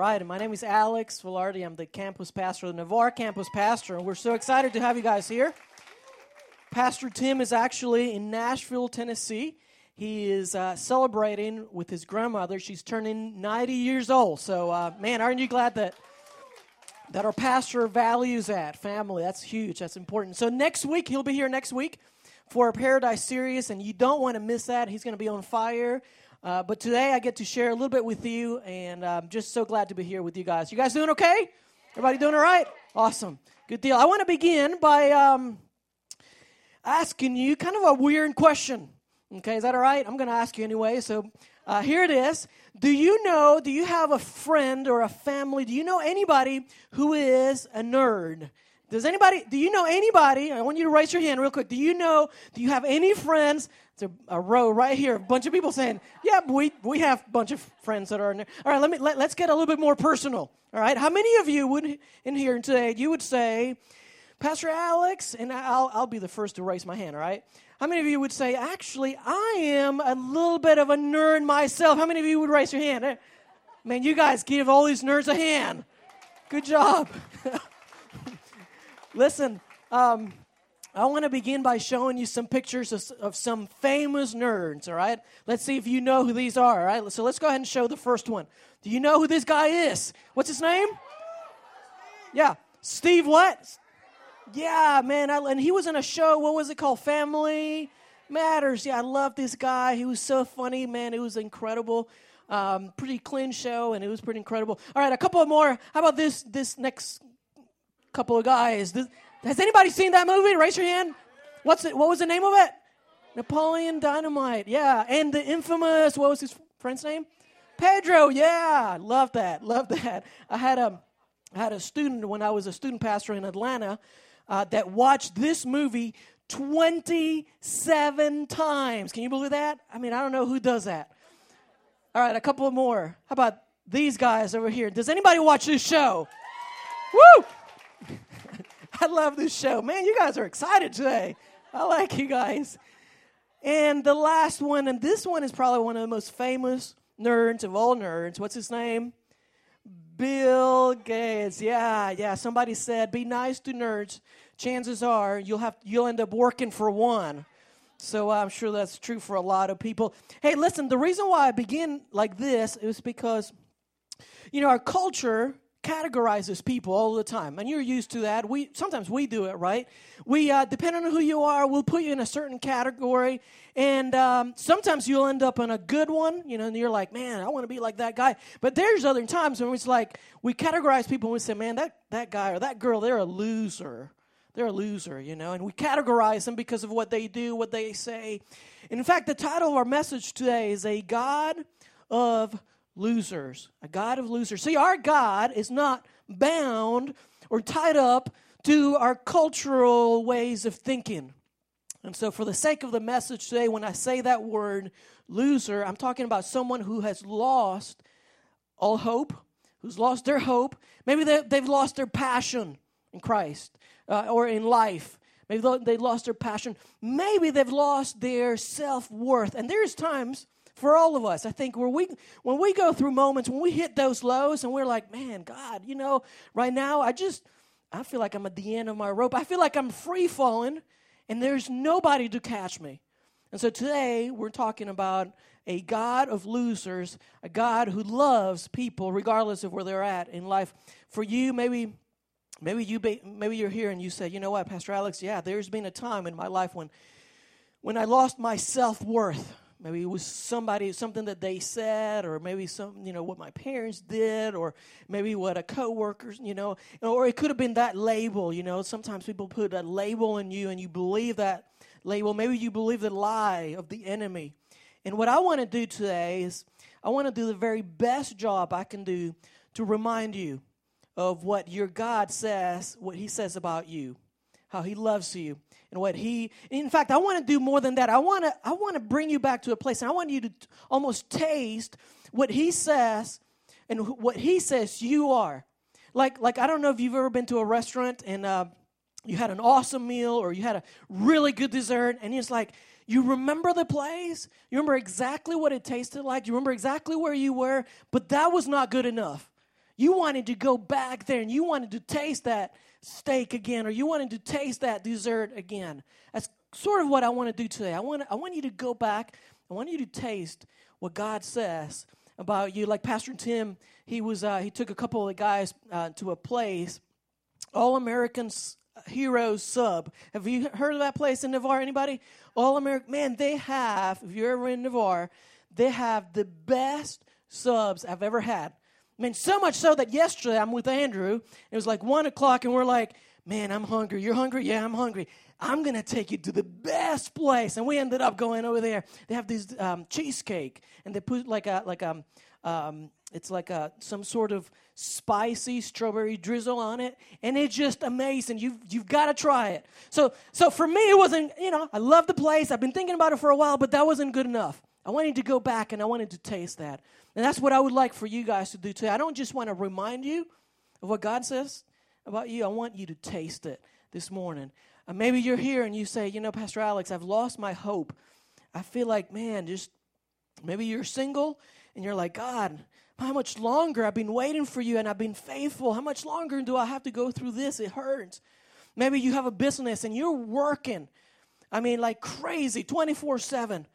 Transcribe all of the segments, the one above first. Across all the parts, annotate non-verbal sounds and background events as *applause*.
right, and my name is Alex Velarde. I'm the campus pastor, the Navarre campus pastor, and we're so excited to have you guys here. Pastor Tim is actually in Nashville, Tennessee. He is uh, celebrating with his grandmother. She's turning 90 years old. So, uh, man, aren't you glad that that our pastor values that family? That's huge. That's important. So next week he'll be here next week for a Paradise series, and you don't want to miss that. He's going to be on fire. Uh, but today I get to share a little bit with you, and I'm just so glad to be here with you guys. You guys doing okay? Everybody doing all right? Awesome. Good deal. I want to begin by um, asking you kind of a weird question. Okay, is that all right? I'm going to ask you anyway. So uh, here it is. Do you know, do you have a friend or a family? Do you know anybody who is a nerd? Does anybody, do you know anybody? I want you to raise your hand real quick. Do you know, do you have any friends a, a, row right here, a bunch of people saying, "Yeah, we we have a bunch of friends that are in there." All right, let me let, let's get a little bit more personal. All right, how many of you would in here today you would say, Pastor Alex, and I'll I'll be the first to raise my hand. All right, how many of you would say, actually, I am a little bit of a nerd myself? How many of you would raise your hand? Man, you guys give all these nerds a hand. Good job. *laughs* Listen. Um, I want to begin by showing you some pictures of, of, some famous nerds, all right? Let's see if you know who these are, all right? So let's go ahead and show the first one. Do you know who this guy is? What's his name? Yeah, Steve what? Yeah, man, I, and he was in a show, what was it called? Family Matters. Yeah, I love this guy. He was so funny, man. It was incredible. Um, pretty clean show, and it was pretty incredible. All right, a couple more. How about this this next couple of guys? This, has anybody seen that movie? Raise your hand. What's it? What was the name of it? Napoleon Dynamite. Yeah, and the infamous. What was his friend's name? Pedro. Yeah, love that. Love that. I had a I had a student when I was a student pastor in Atlanta uh, that watched this movie 27 times. Can you believe that? I mean, I don't know who does that. All right, a couple more. How about these guys over here? Does anybody watch this show? Woo! I love this show. Man, you guys are excited today. I like you guys. And the last one, and this one is probably one of the most famous nerds of all nerds. What's his name? Bill Gates. Yeah, yeah. Somebody said, "Be nice to nerds." Chances are you'll have you'll end up working for one. So I'm sure that's true for a lot of people. Hey, listen. The reason why I begin like this is because, you know, our culture categorizes people all the time and you're used to that. We sometimes we do it right? We uh, depending on who you are we'll put you in a certain category and um, sometimes you'll end up in a good one you know and you're like man i want to be like that guy. But there's other times when it's like we categorize people and we say man that, that guy or that girl they're a loser. They're a loser you know and we categorize them because of what they do what they say. And in fact the title of our message today is a god of losers, a God of losers. See, our God is not bound or tied up to our cultural ways of thinking. And so, for the sake of the message today, when I say that word loser, I'm talking about someone who has lost all hope, who's lost their hope. Maybe they, have lost their passion in Christ uh, or in life. Maybe they lost their passion. Maybe they've lost their self worth. And there's times for all of us. I think where we when we go through moments when we hit those lows and we're like, man, God, you know, right now I just I feel like I'm at the end of my rope. I feel like I'm free falling and there's nobody to catch me. And so today we're talking about a God of losers, a God who loves people regardless of where they're at in life. For you, maybe maybe you be, maybe you're here and you say, you know what, Pastor Alex, yeah, there's been a time in my life when when I lost my self worth. Maybe it was somebody, something that they said, or maybe some, you know, what my parents did, or maybe what a coworker, you know, or it could have been that label. You know, sometimes people put a label in you, and you believe that label. Maybe you believe the lie of the enemy. And what I want to do today is, I want to do the very best job I can do to remind you of what your God says, what He says about you, how He loves you and what he in fact i want to do more than that. I want to i want to bring you back to a place and i want you to almost taste what he says and what he says you are. Like like i don't know if you've ever been to a restaurant and uh, you had an awesome meal or you had a really good dessert and it's like you remember the place you remember exactly what it tasted like you remember exactly where you were but that was not good enough. You wanted to go back there and you wanted to taste that steak again or you wanted to taste that dessert again. That's sort of what I want to do today. I want, I want you to go back. I want you to taste what God says about you. Like Pastor Tim, he was uh, he took a couple of guys uh, to a place, All Americans Heroes Sub. Have you heard of that place in Navarre? Anybody? All American. Man, they have. If you're ever in Navarre, they have the best subs I've ever had. I mean, so much so that yesterday I'm with Andrew. It was like one o'clock, and we're like, "Man, I'm hungry. You're hungry? Yeah, I'm hungry. I'm gonna take you to the best place." And we ended up going over there. They have this um, cheesecake, and they put like a like a um, um, it's like a some sort of spicy strawberry drizzle on it, and it's just amazing. You've you've got to try it. So so for me, it wasn't. You know, I love the place. I've been thinking about it for a while, but that wasn't good enough. I wanted to go back and I wanted to taste that. And that's what I would like for you guys to do today. I don't just want to remind you of what God says about you, I want you to taste it this morning. Uh, maybe you're here and you say, you know, Pastor Alex, I've lost my hope. I feel like, man, just maybe you're single and you're like, God, how much longer? I've been waiting for you and I've been faithful. How much longer do I have to go through this? It hurts. Maybe you have a business and you're working, I mean, like crazy, 24 7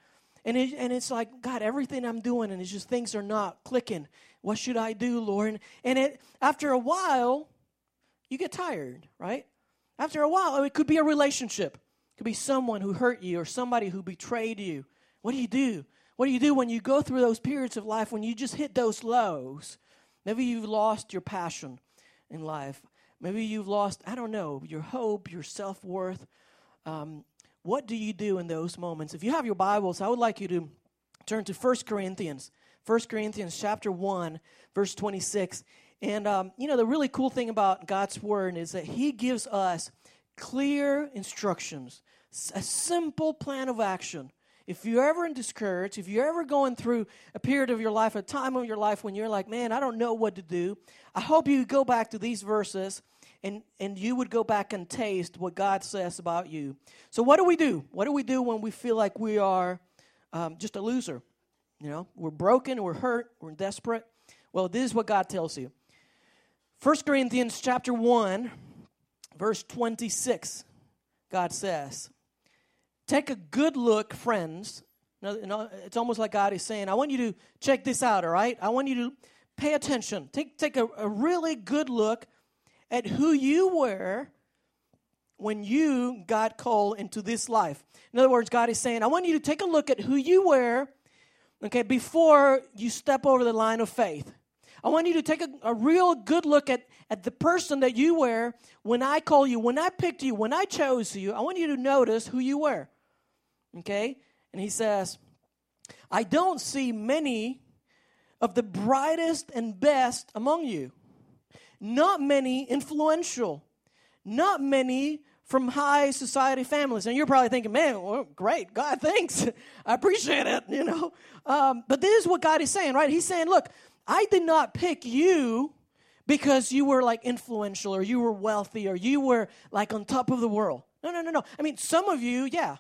and, it, and it's like, God, everything I'm doing, and it's just things are not clicking. What should I do, Lord? And it after a while, you get tired, right? After a while, it could be a relationship. It could be someone who hurt you or somebody who betrayed you. What do you do? What do you do when you go through those periods of life when you just hit those lows? Maybe you've lost your passion in life. Maybe you've lost, I don't know, your hope, your self worth. Um, what do you do in those moments? If you have your Bibles, I would like you to turn to 1 Corinthians. 1 Corinthians chapter 1, verse 26. And, um, you know, the really cool thing about God's Word is that He gives us clear instructions, a simple plan of action. If you're ever discouraged, if you're ever going through a period of your life, a time of your life when you're like, man, I don't know what to do, I hope you go back to these verses and, and you would go back and taste what God says about you. So, what do we do? What do we do when we feel like we are um, just a loser? You know, we're broken, we're hurt, we're desperate. Well, this is what God tells you. 1 Corinthians chapter 1, verse 26, God says, Take a good look, friends. It's almost like God is saying, I want you to check this out, all right? I want you to pay attention. Take, take a, a really good look at who you were when you got called into this life. In other words, God is saying, I want you to take a look at who you were, okay, before you step over the line of faith. I want you to take a, a real good look at, at the person that you were when I called you, when I picked you, when I chose you. I want you to notice who you were. Okay? And he says, I don't see many of the brightest and best among you not many influential, not many from high society families. And you're probably thinking, man, well, great, God, *laughs* thanks. I appreciate it, you know. Um, but this is what God is saying, right? He's saying, look, I did not pick you because you were like influential or you were wealthy or you were like on top of the world. No, no, no, no. I mean, some of you, yeah,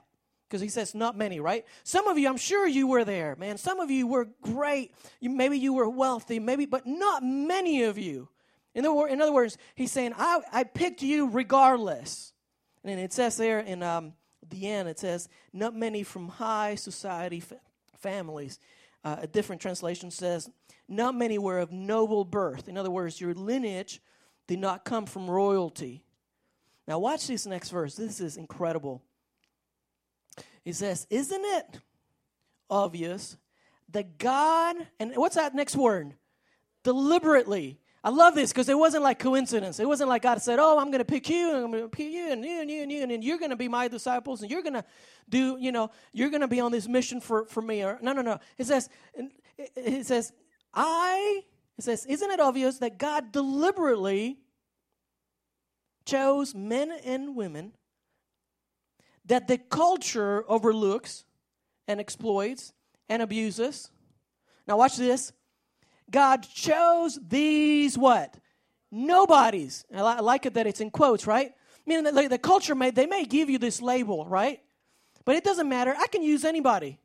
because he says not many, right? Some of you, I'm sure you were there, man. Some of you were great. You, maybe you were wealthy, maybe, but not many of you. In, in other words, he's saying, I, I picked you regardless. And it says there in um, the end, it says, not many from high society fa- families. Uh, a different translation says, not many were of noble birth. In other words, your lineage did not come from royalty. Now, watch this next verse. This is incredible. He says, Isn't it obvious that God, and what's that next word? Deliberately I love this because it wasn't like coincidence. It wasn't like God said, "Oh, I'm going to pick you, and I'm going to pick you, and you, and you, and you, and you're going to be my disciples, and you're going to do, you know, you're going to be on this mission for for me." Or no, no, no. It says, it says, I. It says, isn't it obvious that God deliberately chose men and women that the culture overlooks and exploits and abuses? Now, watch this. God chose these what? Nobodies. I, like it that it's in quotes, right? Meaning that like, the culture may, they may give you this label, right? But it doesn't matter. I can use anybody.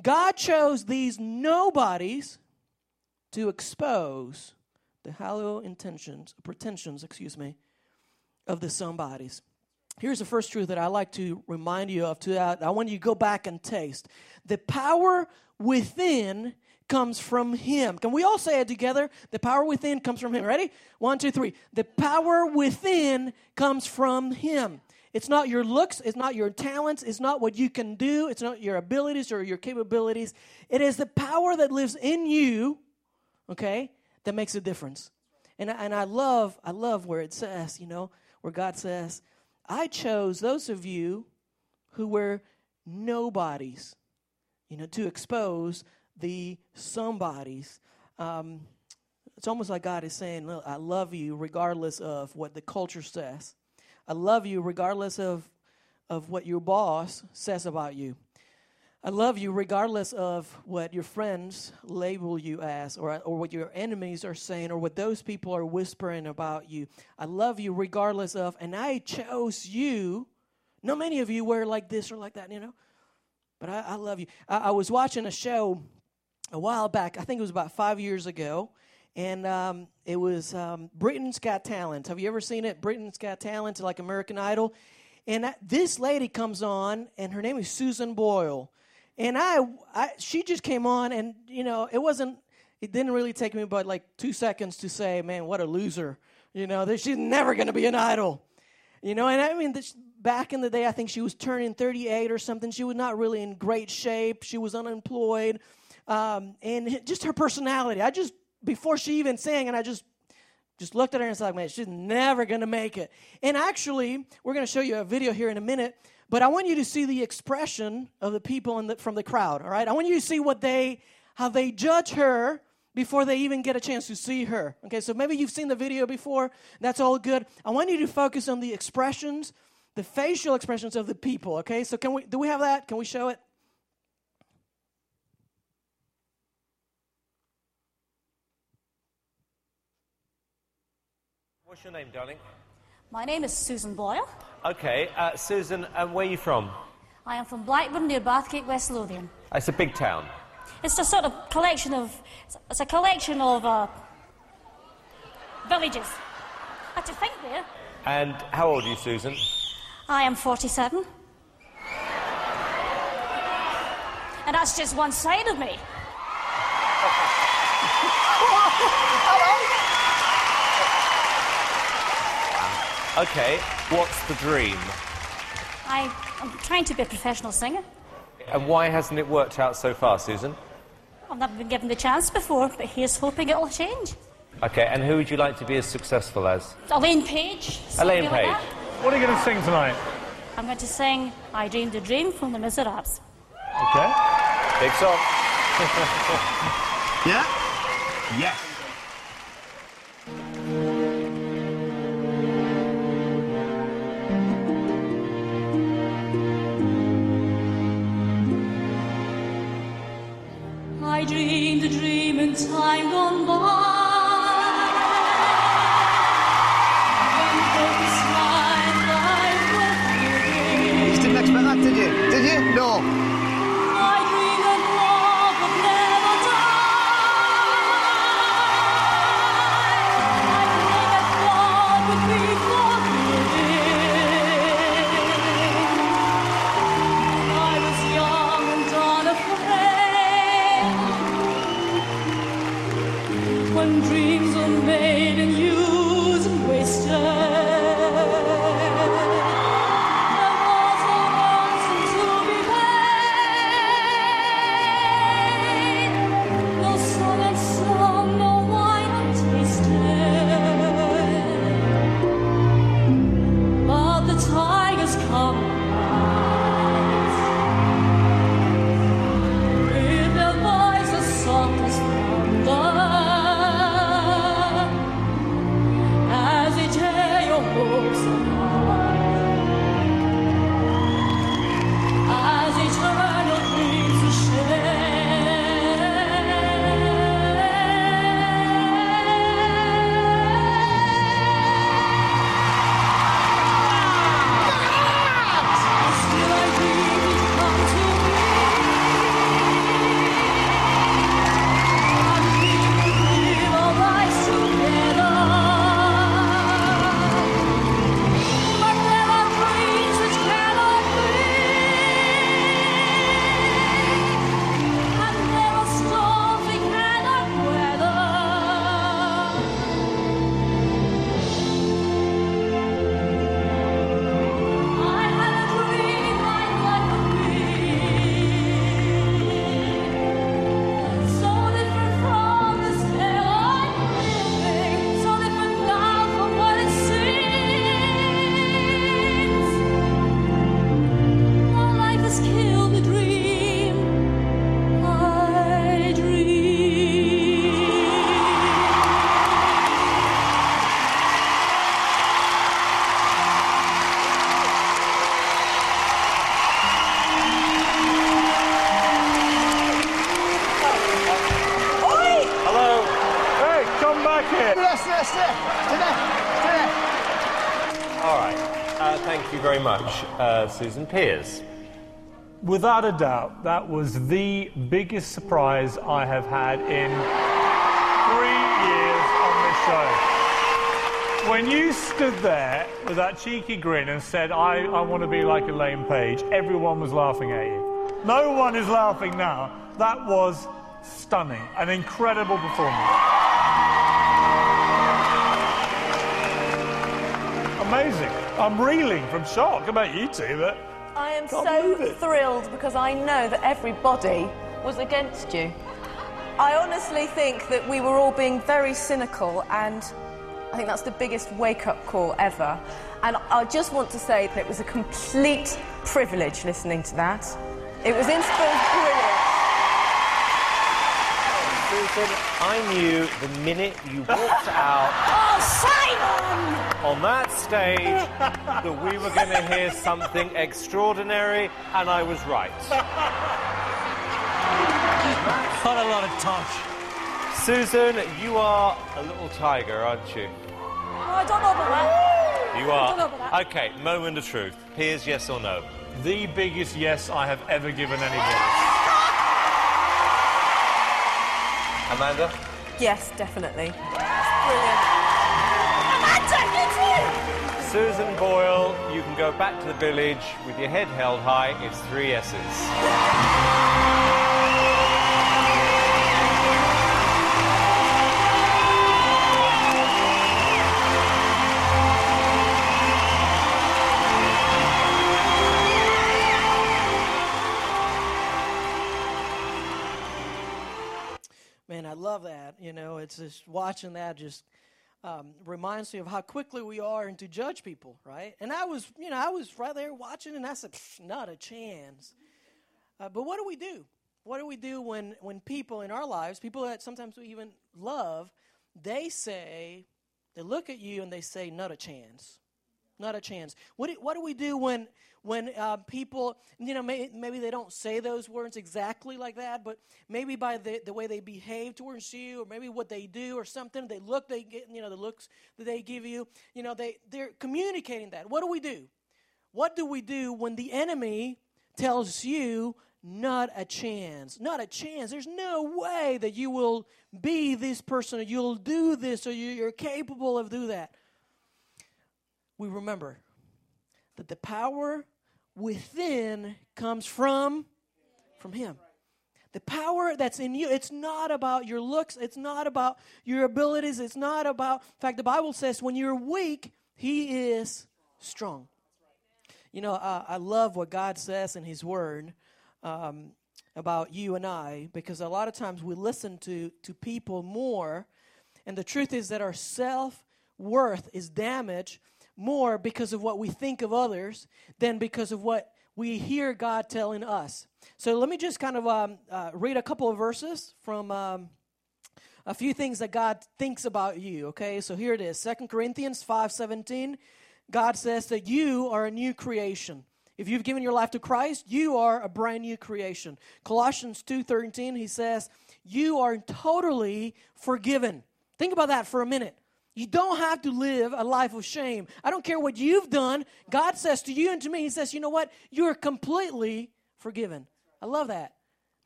God chose these nobodies to expose the hollow intentions, pretensions, excuse me, of the somebodies. Here's the first truth that I like to remind you of. To uh, I want you to go back and taste. The power within comes from Him. Can we all say it together? The power within comes from Him. Ready? One, two, three. The power within comes from Him. It's not your looks, it's not your talents, it's not what you can do, it's not your abilities or your capabilities. It is the power that lives in you, okay, that makes a difference. And I, and I love I love where it says, you know, where God says, "I chose those of you who were nobodies, you know, to expose the somebodies." Um, it's almost like God is saying, Look, I love you regardless of what the culture says. I love you regardless of, of what your boss says about you. I love you regardless of what your friends label you as, or, or what your enemies are saying, or what those people are whispering about you. I love you regardless of, and I chose you. No, many of you were like this or like that, you know, but I, I love you. I, I, was watching a show a while back, I think it was about five years ago, and um, it was um, Britain's Got Talent. Have you ever seen it? Britain's Got Talent, like American Idol. And I, this lady comes on, and her name is Susan Boyle. And I, I, she just came on, and you know, it wasn't. It didn't really take me but like two seconds to say, "Man, what a loser!" You know, that she's never going to be an idol. You know, and I mean, this, back in the day, I think she was turning 38 or something. She was not really in great shape. She was unemployed, um, and just her personality. I just before she even sang, and I just just looked at her and said, man, she's never to make it. And actually, we're to show you a video here in a minute, but I want you to see the expression of the people the, from the crowd, all right? I want you to see what they, how they judge her before they even get a chance to see her. Okay, so maybe you've seen the video before. That's all good. I want you to focus on the expressions, the facial expressions of the people, okay? So can we, do we have that? Can we show it? What's your name, darling? My name is Susan Boyle. Okay, uh, Susan, uh, where are you from? I am from Blackburn near Bathgate, West Lothian. It's a big town. It's a sort of collection of. It's a collection of uh, villages. I had to think there. And how old are you, Susan? I am 47. and that's just one side of me. *laughs* Okay, what's the dream? I, am trying to be a professional singer. And why hasn't it worked out so far, Susan? I've never been given the chance before, but here's hoping it'll change. Okay, and who would you like to be as successful as? Elaine Paige. Elaine Paige. Like what are you going to sing tonight? I'm going to sing I Dreamed a Dream from the Miserables. Okay. Big song. *laughs* yeah? Yes. Stay, stay there, stay there. All right. Uh, thank you very much, uh, Susan Piers. Without a doubt, that was the biggest surprise I have had in three years on this show. When you stood there with that cheeky grin and said, I, I want to be like Elaine Paige, everyone was laughing at you. No one is laughing now. That was stunning. An incredible performance. I'm reeling from shock How about you two, but I am Can't so thrilled because I know that everybody was against you. I honestly think that we were all being very cynical, and I think that's the biggest wake up call ever. And I just want to say that it was a complete privilege listening to that. It was inspired brilliant. Susan, I knew the minute you walked out Oh, Simon! On that stage that we were going to hear something extraordinary, and I was right. Not a lot of touch. Susan, you are a little tiger, aren't you? Oh, I don't know about that. You I don't know about are. that. Okay, moment of truth. Piers, yes or no? the biggest yes I have ever given anybody. Amanda? Yes, definitely. That's Brilliant. Susan Boyle, you can go back to the village with your head held high. It's three S's. Man, I love that. You know, it's just watching that just um, reminds me of how quickly we are into judge people, right? And I was, you know, I was right there watching, and I said, "Pfft, not a chance. Uh, but what do we do? What do we do when when people in our lives, people that sometimes we even love, they say, they look at you and they say, not a chance not a chance. What do, what do we do when when uh, people, you know, may, maybe they don't say those words exactly like that, but maybe by the, the way they behave towards you, or maybe what they do, or something they look they get, you know, the looks that they give you, you know, they they're communicating that. What do we do? What do we do when the enemy tells you not a chance, not a chance? There's no way that you will be this person, or you'll do this, or you, you're capable of do that we remember that the power within comes from from him. The power that's in you it's not about your looks it's not about your abilities it's not about in fact the bible says when you're weak he is strong. You know uh, i love what god says in his word um, about you and i because a lot of times we listen to to people more and the truth is that our self-worth is damaged more because of what we think of others than because of what we hear God telling us. So let me just kind of um, uh, read a couple of verses from um, a few things that God thinks about you. Okay, so here it is: Second Corinthians five seventeen. God says that you are a new creation. If you've given your life to Christ, you are a brand new creation. Colossians two thirteen. He says you are totally forgiven. Think about that for a minute. You don't have to live a life of shame. I don't care what you've done. God says to you and to me, He says, you know what? You're completely forgiven. I love that.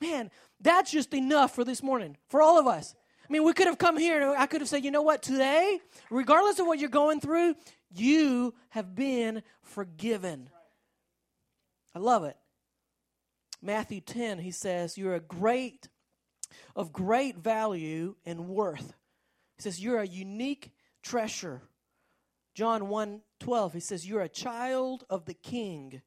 Man, that's just enough for this morning, for all of us. I mean, we could have come here and I could have said, you know what? Today, regardless of what you're going through, you have been forgiven. I love it. Matthew 10, he says, You're a great, of great value and worth. He says, You're a unique treasure. John 1 12, he says, You're a child of the king.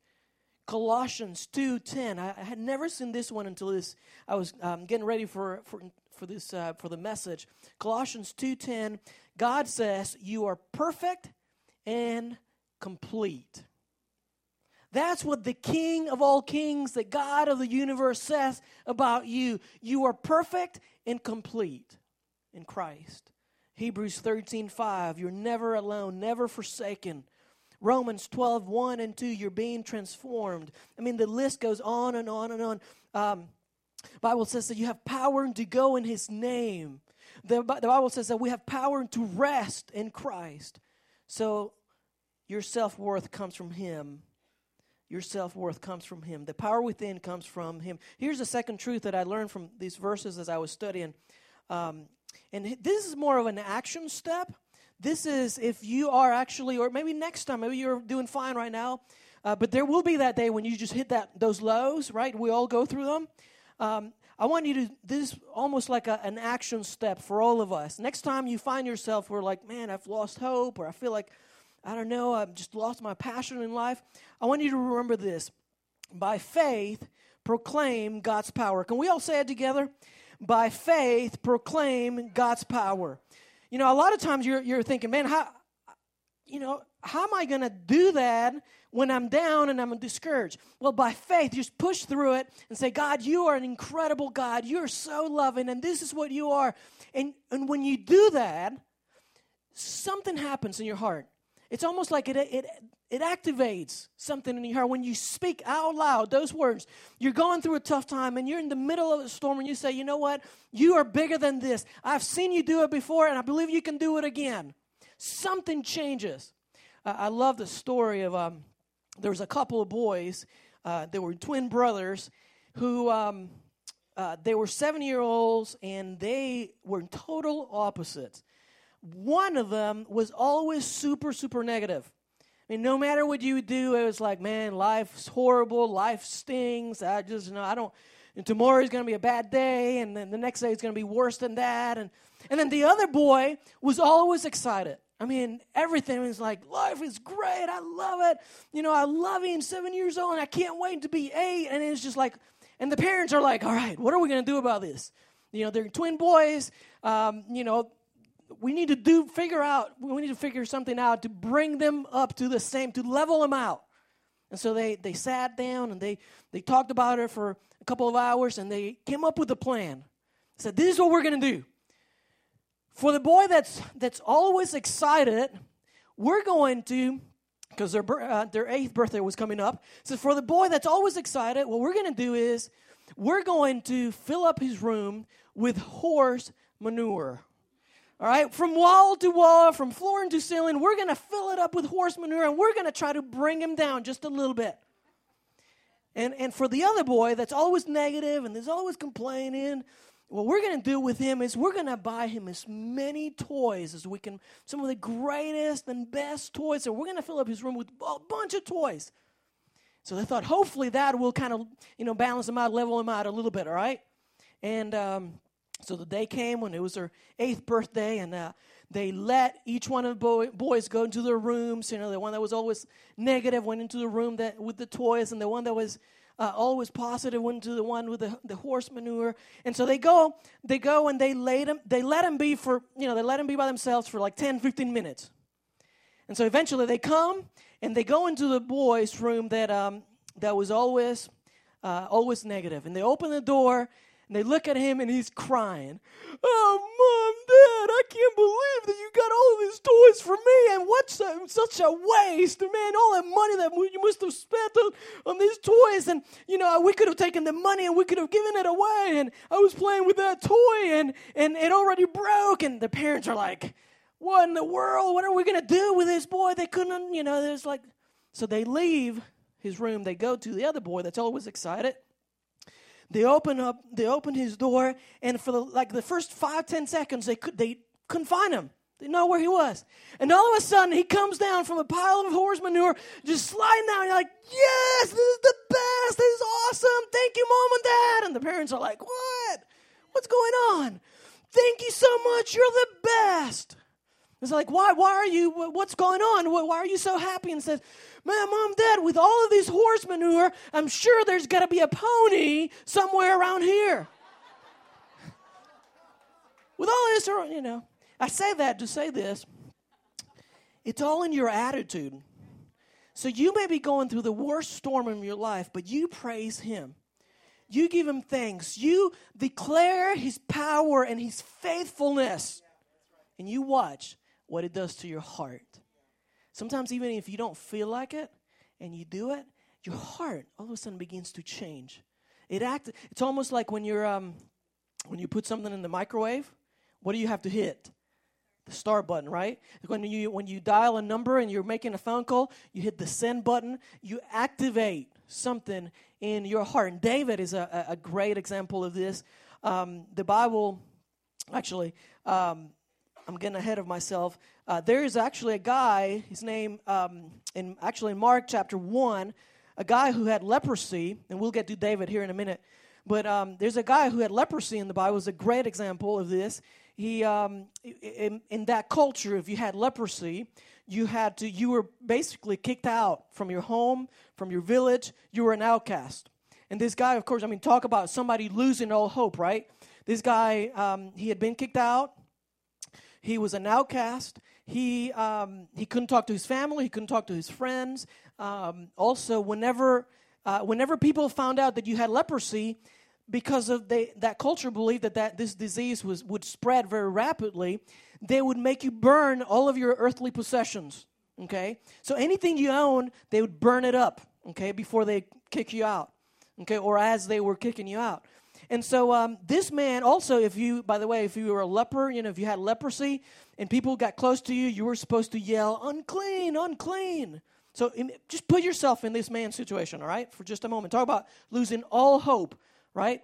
Colossians 2:10. I, I had never seen this one until this. I was um, getting ready for for for this uh, for the message. Colossians 2:10. God says you are perfect and complete. That's what the King of all kings, the God of the universe says about you. You are perfect and complete in Christ. Hebrews 13 5, you're never alone, never forsaken. Romans 12 1 and 2, you're being transformed. I mean, the list goes on and on and on. Um, Bible says that you have power to go in His name. The, the Bible says that we have power to rest in Christ. So your self worth comes from Him. Your self worth comes from Him. The power within comes from Him. Here's the second truth that I learned from these verses as I was studying. Um, and this is more of an action step. This is if you are actually, or maybe next time, maybe you're doing fine right now, uh, but there will be that day when you just hit that those lows, right? We all go through them. Um, I want you to, this is almost like a, an action step for all of us. Next time you find yourself where, like, man, I've lost hope, or I feel like, I don't know, I've just lost my passion in life, I want you to remember this. By faith, proclaim God's power. Can we all say it together? By faith, proclaim God's power. You know, a lot of times you're, you're thinking, man, how, you know, how am I going to do that when I'm down and I'm discouraged? Well, by faith, just push through it and say, God, you are an incredible God. You're so loving, and this is what you are. And, and when you do that, something happens in your heart. It's almost like it, it, it activates something in your heart. When you speak out loud those words, you're going through a tough time and you're in the middle of a storm and you say, you know what? You are bigger than this. I've seen you do it before and I believe you can do it again. Something changes. Uh, I love the story of um, there was a couple of boys, uh, they were twin brothers who um, uh, they were seven year olds and they were total opposites one of them was always super, super negative. I mean, no matter what you do, it was like, man, life's horrible, life stings. I just, you know, I don't, and is going to be a bad day, and then the next day is going to be worse than that. And, and then the other boy was always excited. I mean, everything was like, life is great. I love it. You know, I love being seven years old, and I can't wait to be eight. And it's just like, and the parents are like, all right, what are we going to do about this? You know, they're twin boys. Um, you know, we need to do figure out we need to figure something out to bring them up to the same to level them out. And so they they sat down and they they talked about it for a couple of hours and they came up with a plan. Said this is what we're going to do. For the boy that's that's always excited we're going to because their, uh, their eighth birthday was coming up so for the boy that's always excited what we're going to do is we're going to fill up his room with horse manure all right, from wall to wall, from floor to ceiling, we're going to fill it up with horse manure and we're going to try to bring him down just a little bit. And, and for the other boy that's always negative and is always complaining, what we're going to do with him is we're going to buy him as many toys as we can, some of the greatest and best toys. So we're going to fill up his room with a bunch of toys. So they thought hopefully that will kind of, you know, balance him out, level him out a little bit, all right? And um, so the day came when it was their eighth birthday, and uh, they let each one of the boy, boys go into their rooms. You know, the one that was always negative went into the room that with the toys, and the one that was uh, always positive went into the one with the, the horse manure. And so they go, they go, and they let them, they let them be for, you know, they let them be by themselves for like 10, 15 minutes. And so eventually they come and they go into the boys' room that um, that was always uh, always negative, and they open the door and they look at him and he's crying. Oh, mom, dad, I can't believe that you got all these toys for me, and what's a, such a waste, man! All that money that you must have spent on, on these toys, and you know we could have taken the money and we could have given it away. And I was playing with that toy, and and it already broke. And the parents are like what in the world? What are we going to do with this boy? They couldn't, you know, there's like, so they leave his room. They go to the other boy that's always excited. They open up, they open his door, and for the, like the first five, ten seconds, they, could, they couldn't find him. They know where he was. And all of a sudden, he comes down from a pile of horse manure, just sliding down. You're like, yes, this is the best. This is awesome. Thank you, mom and dad. And the parents are like, what? What's going on? Thank you so much. You're the best. It's like, why, why are you, what's going on? Why are you so happy? And says, man, mom, dad, with all of these horse manure, I'm sure there's got to be a pony somewhere around here. *laughs* with all this, you know, I say that to say this. It's all in your attitude. So you may be going through the worst storm in your life, but you praise him. You give him thanks. You declare his power and his faithfulness. And you watch what it does to your heart. Sometimes, even if you don't feel like it and you do it, your heart all of a sudden begins to change. It act. It's almost like when you're um, when you put something in the microwave. what do you have to hit? The start button, right? When you when you dial a number and you're making a phone call, you hit the send button. You activate something in your heart. And David is a, a great example of this. Um, the Bible, actually, um, I'm getting ahead of myself. Uh, there is actually a guy. His name, um, in actually in Mark chapter one, a guy who had leprosy, and we'll get to David here in a minute. But um, there's a guy who had leprosy in the Bible. Is a great example of this. He um, in, in that culture, if you had leprosy, you had to you were basically kicked out from your home, from your village. You were an outcast. And this guy, of course, I mean, talk about somebody losing all hope, right? This guy, um, he had been kicked out. He was an outcast. He um, he couldn't talk to his family. He couldn't talk to his friends. Um, also, whenever uh, whenever people found out that you had leprosy, because of they, that culture believed that, that this disease was would spread very rapidly, they would make you burn all of your earthly possessions. Okay, so anything you own, they would burn it up. Okay, before they kick you out. Okay, or as they were kicking you out. And so um, this man also, if you, by the way, if you were a leper, you know, if you had leprosy and people got close to you, you were supposed to yell, unclean, unclean. So just put yourself in this man's situation, all right, for just a moment. Talk about losing all hope, right?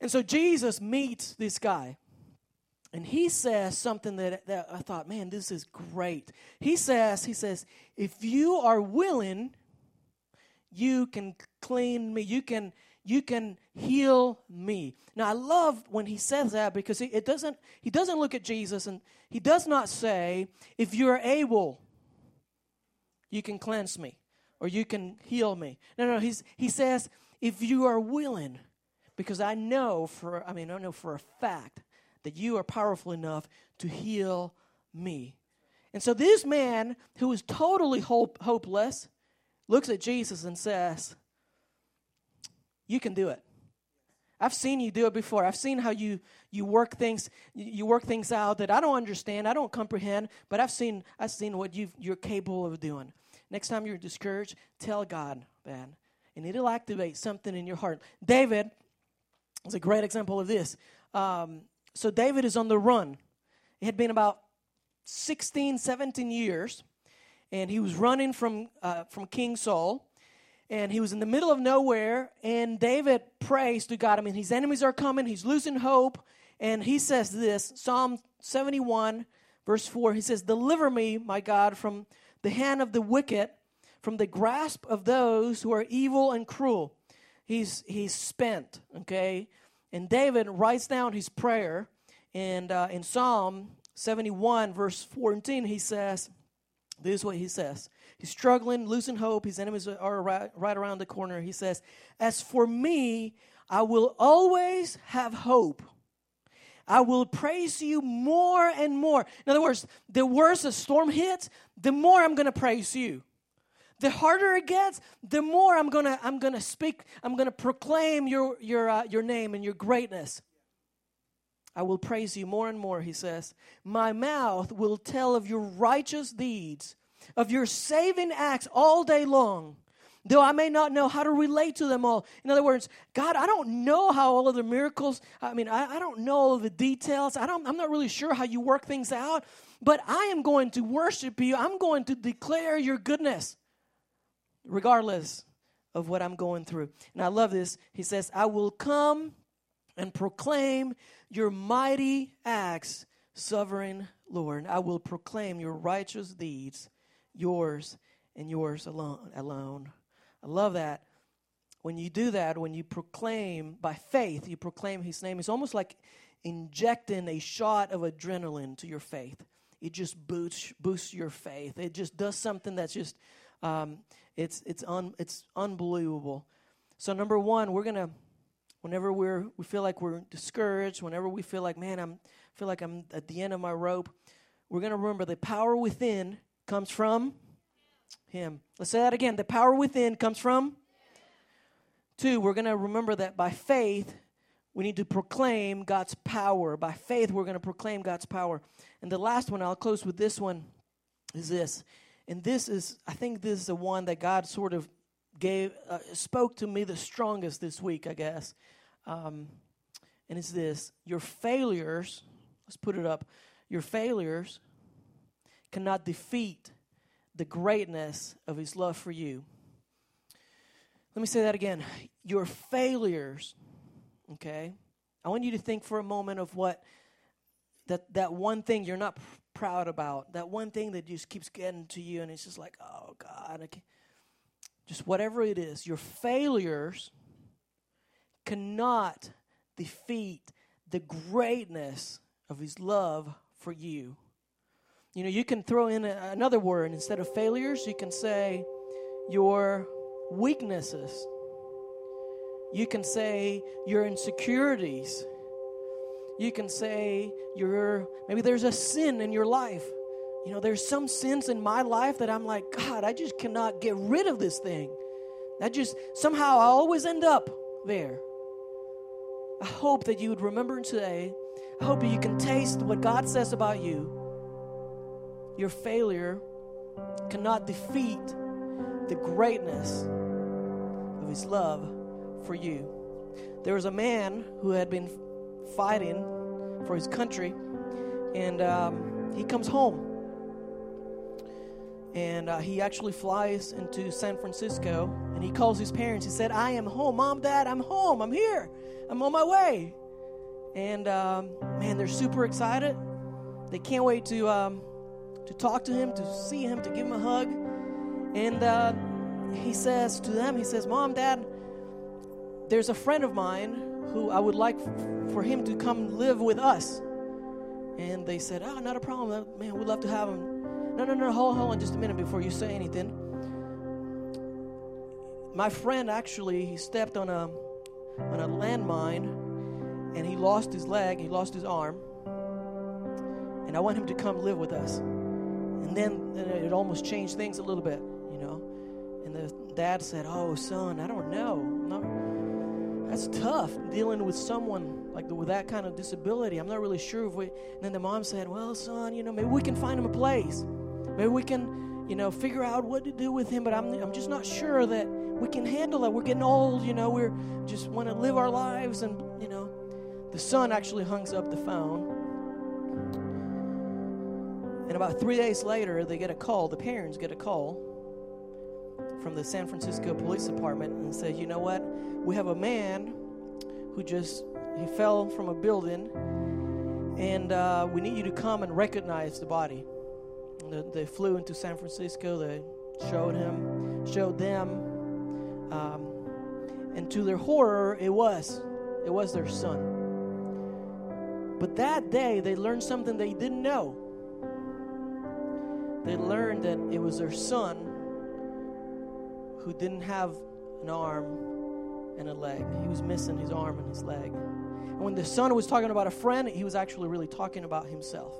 And so Jesus meets this guy. And he says something that, that I thought, man, this is great. He says, he says, if you are willing, you can clean me. You can you can heal me. Now I love when he says that because it doesn't he doesn't look at Jesus and he does not say, if you're able, you can cleanse me or you can heal me. No, no, he's, he says, if you are willing, because I know for I mean I know for a fact that you are powerful enough to heal me. And so this man who is totally hope, hopeless looks at Jesus and says, you can do it. I've seen you do it before. I've seen how you you work things you work things out that I don't understand, I don't comprehend, but I've seen I've seen what you you're capable of doing. Next time you're discouraged, tell God, man, and it'll activate something in your heart. David is a great example of this. Um, so David is on the run. It had been about 16, 17 years, and he was running from uh, from King Saul and he was in the middle of nowhere and david prays to god. I mean his enemies are coming he's losing hope and he says this psalm 71 verse 4 he says deliver me my god from the hand of the wicked from the grasp of those who are evil and cruel. He's he's spent okay? And david writes down his prayer and uh, in psalm 71 verse 14 he says this is what he says He's struggling, losing hope. His enemies are right, right around the corner. He says, As for me, I will always have hope. I will praise you more and more. In other words, the worse a storm hits, the more I'm going to praise you. The harder it gets, the more I'm going to I'm going to speak, I'm going to proclaim your your uh, your name and your greatness. I will praise you more and more, he says. My mouth will tell of your righteous deeds of your saving acts all day long, though I may not know how to relate to them all. In other words, God, I don't know how all of the miracles, I mean, I, I don't know the details. I don't, I'm not really sure how you work things out, but I am going to worship you. I'm going to declare your goodness, regardless of what I'm going through. And I love this. He says, I will come and proclaim your mighty acts, sovereign Lord. I will proclaim your righteous deeds yours and yours alone alone. I love that. When you do that, when you proclaim by faith, you proclaim his name, it's almost like injecting a shot of adrenaline to your faith. It just boosts boosts your faith. It just does something that's just um, it's it's un, it's unbelievable. So number one, we're gonna whenever we're we feel like we're discouraged, whenever we feel like man, I'm feel like I'm at the end of my rope, we're gonna remember the power within comes from Him. Let's say that again. The power within comes from Two, we're going to remember that by faith, we need to proclaim God's power. By faith, we're going to proclaim God's power. And the last one, I'll close with this one, is this. And this is, I think this is the one that God sort of gave, uh, spoke to me the strongest this week, I guess. Um, and it's this your failures, Let's put it up. Your failures cannot defeat the greatness of His love for you. Let me say that again. Your failures, okay? I want you to think for a moment of what that, that one thing you're not pr- proud about, that one thing that just keeps getting to you, and it's just like, oh God, just whatever it is, your failures cannot defeat the greatness of His love for you. You know, you can throw in a, another word instead of failures, you can say your weaknesses. You can say your insecurities. You can say your maybe there's a sin in your life. You know, there's some sins in my life that I'm like, God, I just cannot get rid of this thing. That just somehow I always end up there. I hope that you would remember today. I hope that you can taste what God says about you. Your failure cannot defeat the greatness of His love for you. There was a man who had been fighting for his country, and um, he comes home. And uh, he actually flies into San Francisco and he calls his parents. He said, I am home. Mom, Dad, I'm home. I'm here. I'm on my way. And um, man, they're super excited. They can't wait to, um, to talk to him, to see him, to give him a hug. And uh, he says to them, He says, Mom, Dad, there's a friend of mine who I would like for him to come live with us. And they said, Oh, not a problem. Man, we'd love to have him. No, no, no, hold, hold on just a minute before you say anything. My friend actually, he stepped on a, on a landmine and he lost his leg, he lost his arm. And I want him to come live with us. And then it almost changed things a little bit, you know. And the dad said, Oh, son, I don't know. No, that's tough dealing with someone like with that kind of disability. I'm not really sure if we. And then the mom said, Well, son, you know, maybe we can find him a place. Maybe we can, you know, figure out what to do with him. But I'm, I'm just not sure that we can handle it. We're getting old, you know. We're just want to live our lives, and you know, the son actually hangs up the phone. And about three days later, they get a call. The parents get a call from the San Francisco Police Department and say, "You know what? We have a man who just he fell from a building, and uh, we need you to come and recognize the body." They, they flew into San Francisco. They showed him, showed them, um, and to their horror, it was it was their son. But that day, they learned something they didn't know. They learned that it was their son who didn't have an arm and a leg. He was missing his arm and his leg. And when the son was talking about a friend, he was actually really talking about himself.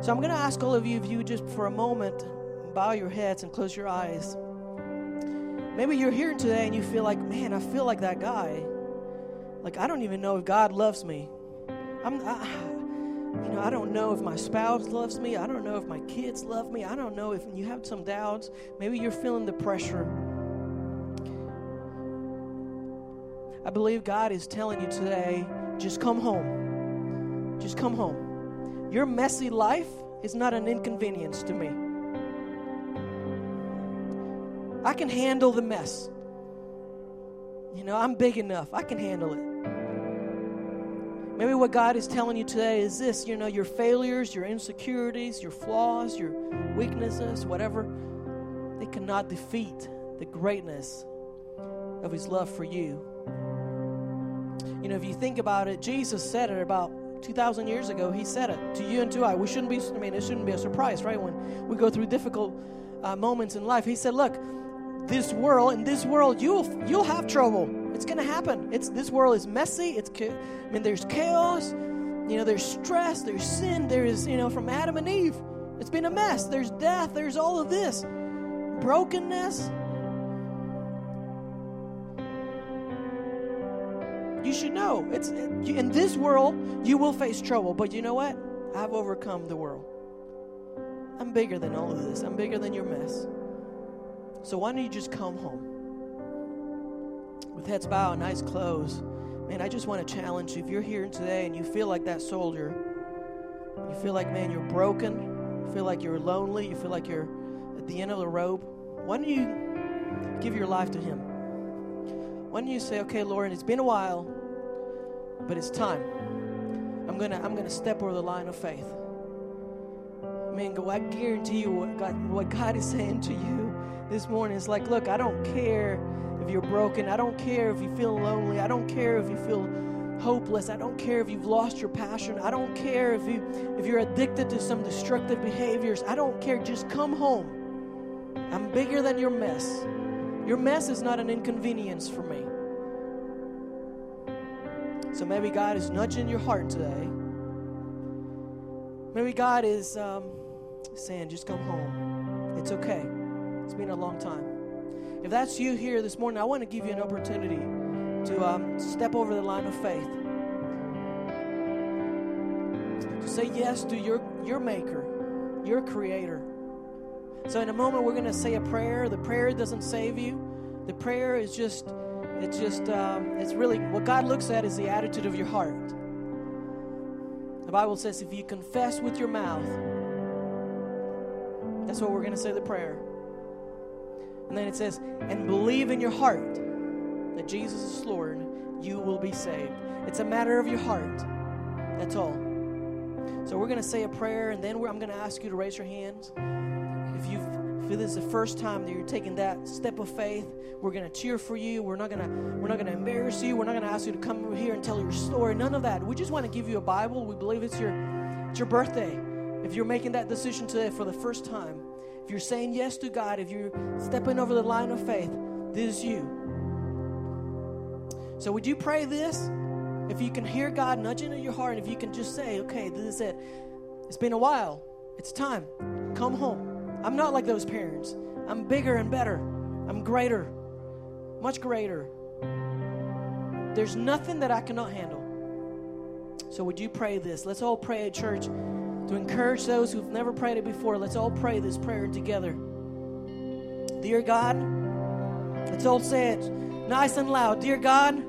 So I'm going to ask all of you, if you just for a moment bow your heads and close your eyes. Maybe you're here today and you feel like, man, I feel like that guy. Like, I don't even know if God loves me. I'm, I, you know, I don't know if my spouse loves me. I don't know if my kids love me. I don't know if you have some doubts. Maybe you're feeling the pressure. I believe God is telling you today just come home. Just come home. Your messy life is not an inconvenience to me. I can handle the mess. You know, I'm big enough. I can handle it. Maybe what God is telling you today is this you know, your failures, your insecurities, your flaws, your weaknesses, whatever, they cannot defeat the greatness of His love for you. You know, if you think about it, Jesus said it about 2,000 years ago. He said it to you and to I. We shouldn't be, I mean, it shouldn't be a surprise, right? When we go through difficult uh, moments in life, He said, Look, this world, in this world, you'll, you'll have trouble. It's going to happen. It's this world is messy. It's I mean there's chaos. You know, there's stress, there's sin, there is, you know, from Adam and Eve. It's been a mess. There's death, there's all of this. Brokenness. You should know. It's in this world you will face trouble, but you know what? I've overcome the world. I'm bigger than all of this. I'm bigger than your mess. So why don't you just come home? With heads bowed and eyes closed. Man, I just want to challenge you. If you're here today and you feel like that soldier, You feel like, man, you're broken. You feel like you're lonely. You feel like you're at the end of the rope. Why don't you give your life to Him? Why don't you say, okay, Lord, it's been a while, but it's time. I'm gonna I'm gonna step over the line of faith. Man, go, I guarantee you what God, what God is saying to you this morning is like, look, I don't care if you're broken. I don't care if you feel lonely. I don't care if you feel hopeless. I don't care if you've lost your passion. I don't care if you if you're addicted to some destructive behaviors. I don't care. Just come home. I'm bigger than your mess. Your mess is not an inconvenience for me. So maybe God is nudging your heart today. Maybe God is um, saying, just come home. It's okay. It's been a long time. If that's you here this morning, I want to give you an opportunity to um, step over the line of faith. To say yes to your, your maker, your creator. So in a moment we're going to say a prayer. The prayer doesn't save you. The prayer is just it's just um, it's really what God looks at is the attitude of your heart. The Bible says if you confess with your mouth, that's what we're going to say the prayer. And then it says, and believe in your heart that Jesus is Lord, you will be saved. It's a matter of your heart. That's all. So we're going to say a prayer, and then I'm going to ask you to raise your hands. If you feel this is the first time that you're taking that step of faith, we're going to cheer for you. We're not going to we're not going to embarrass you. We're not going to ask you to come over here and tell your story. None of that. We just want to give you a Bible. We believe it's your it's your birthday. If you're making that decision today for the first time, if you're saying yes to God, if you're stepping over the line of faith, this is you. So would you pray this? If you can hear God nudging in your heart, and if you can just say, okay, this is it. It's been a while. It's time. Come home. I'm not like those parents. I'm bigger and better. I'm greater. Much greater. There's nothing that I cannot handle. So would you pray this? Let's all pray at church to encourage those who've never prayed it before. Let's all pray this prayer together. Dear God, let's all say it nice and loud. Dear God,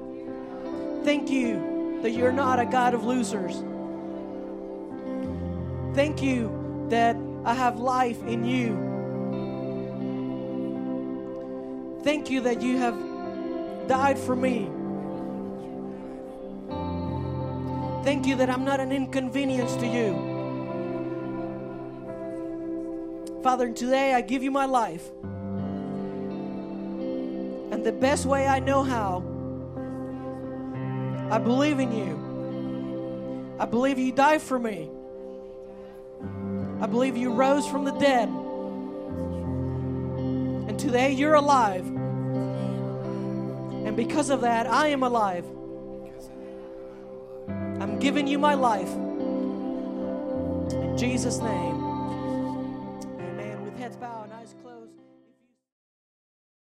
thank you that you're not a God of losers. Thank you that I have life in you. Thank you that you have died for me. Thank you that I'm not an inconvenience to you. Father, today I give you my life. And the best way I know how, I believe in you. I believe you died for me. I believe you rose from the dead. And today you're alive. And because of that, I am alive. I'm giving you my life. In Jesus' name.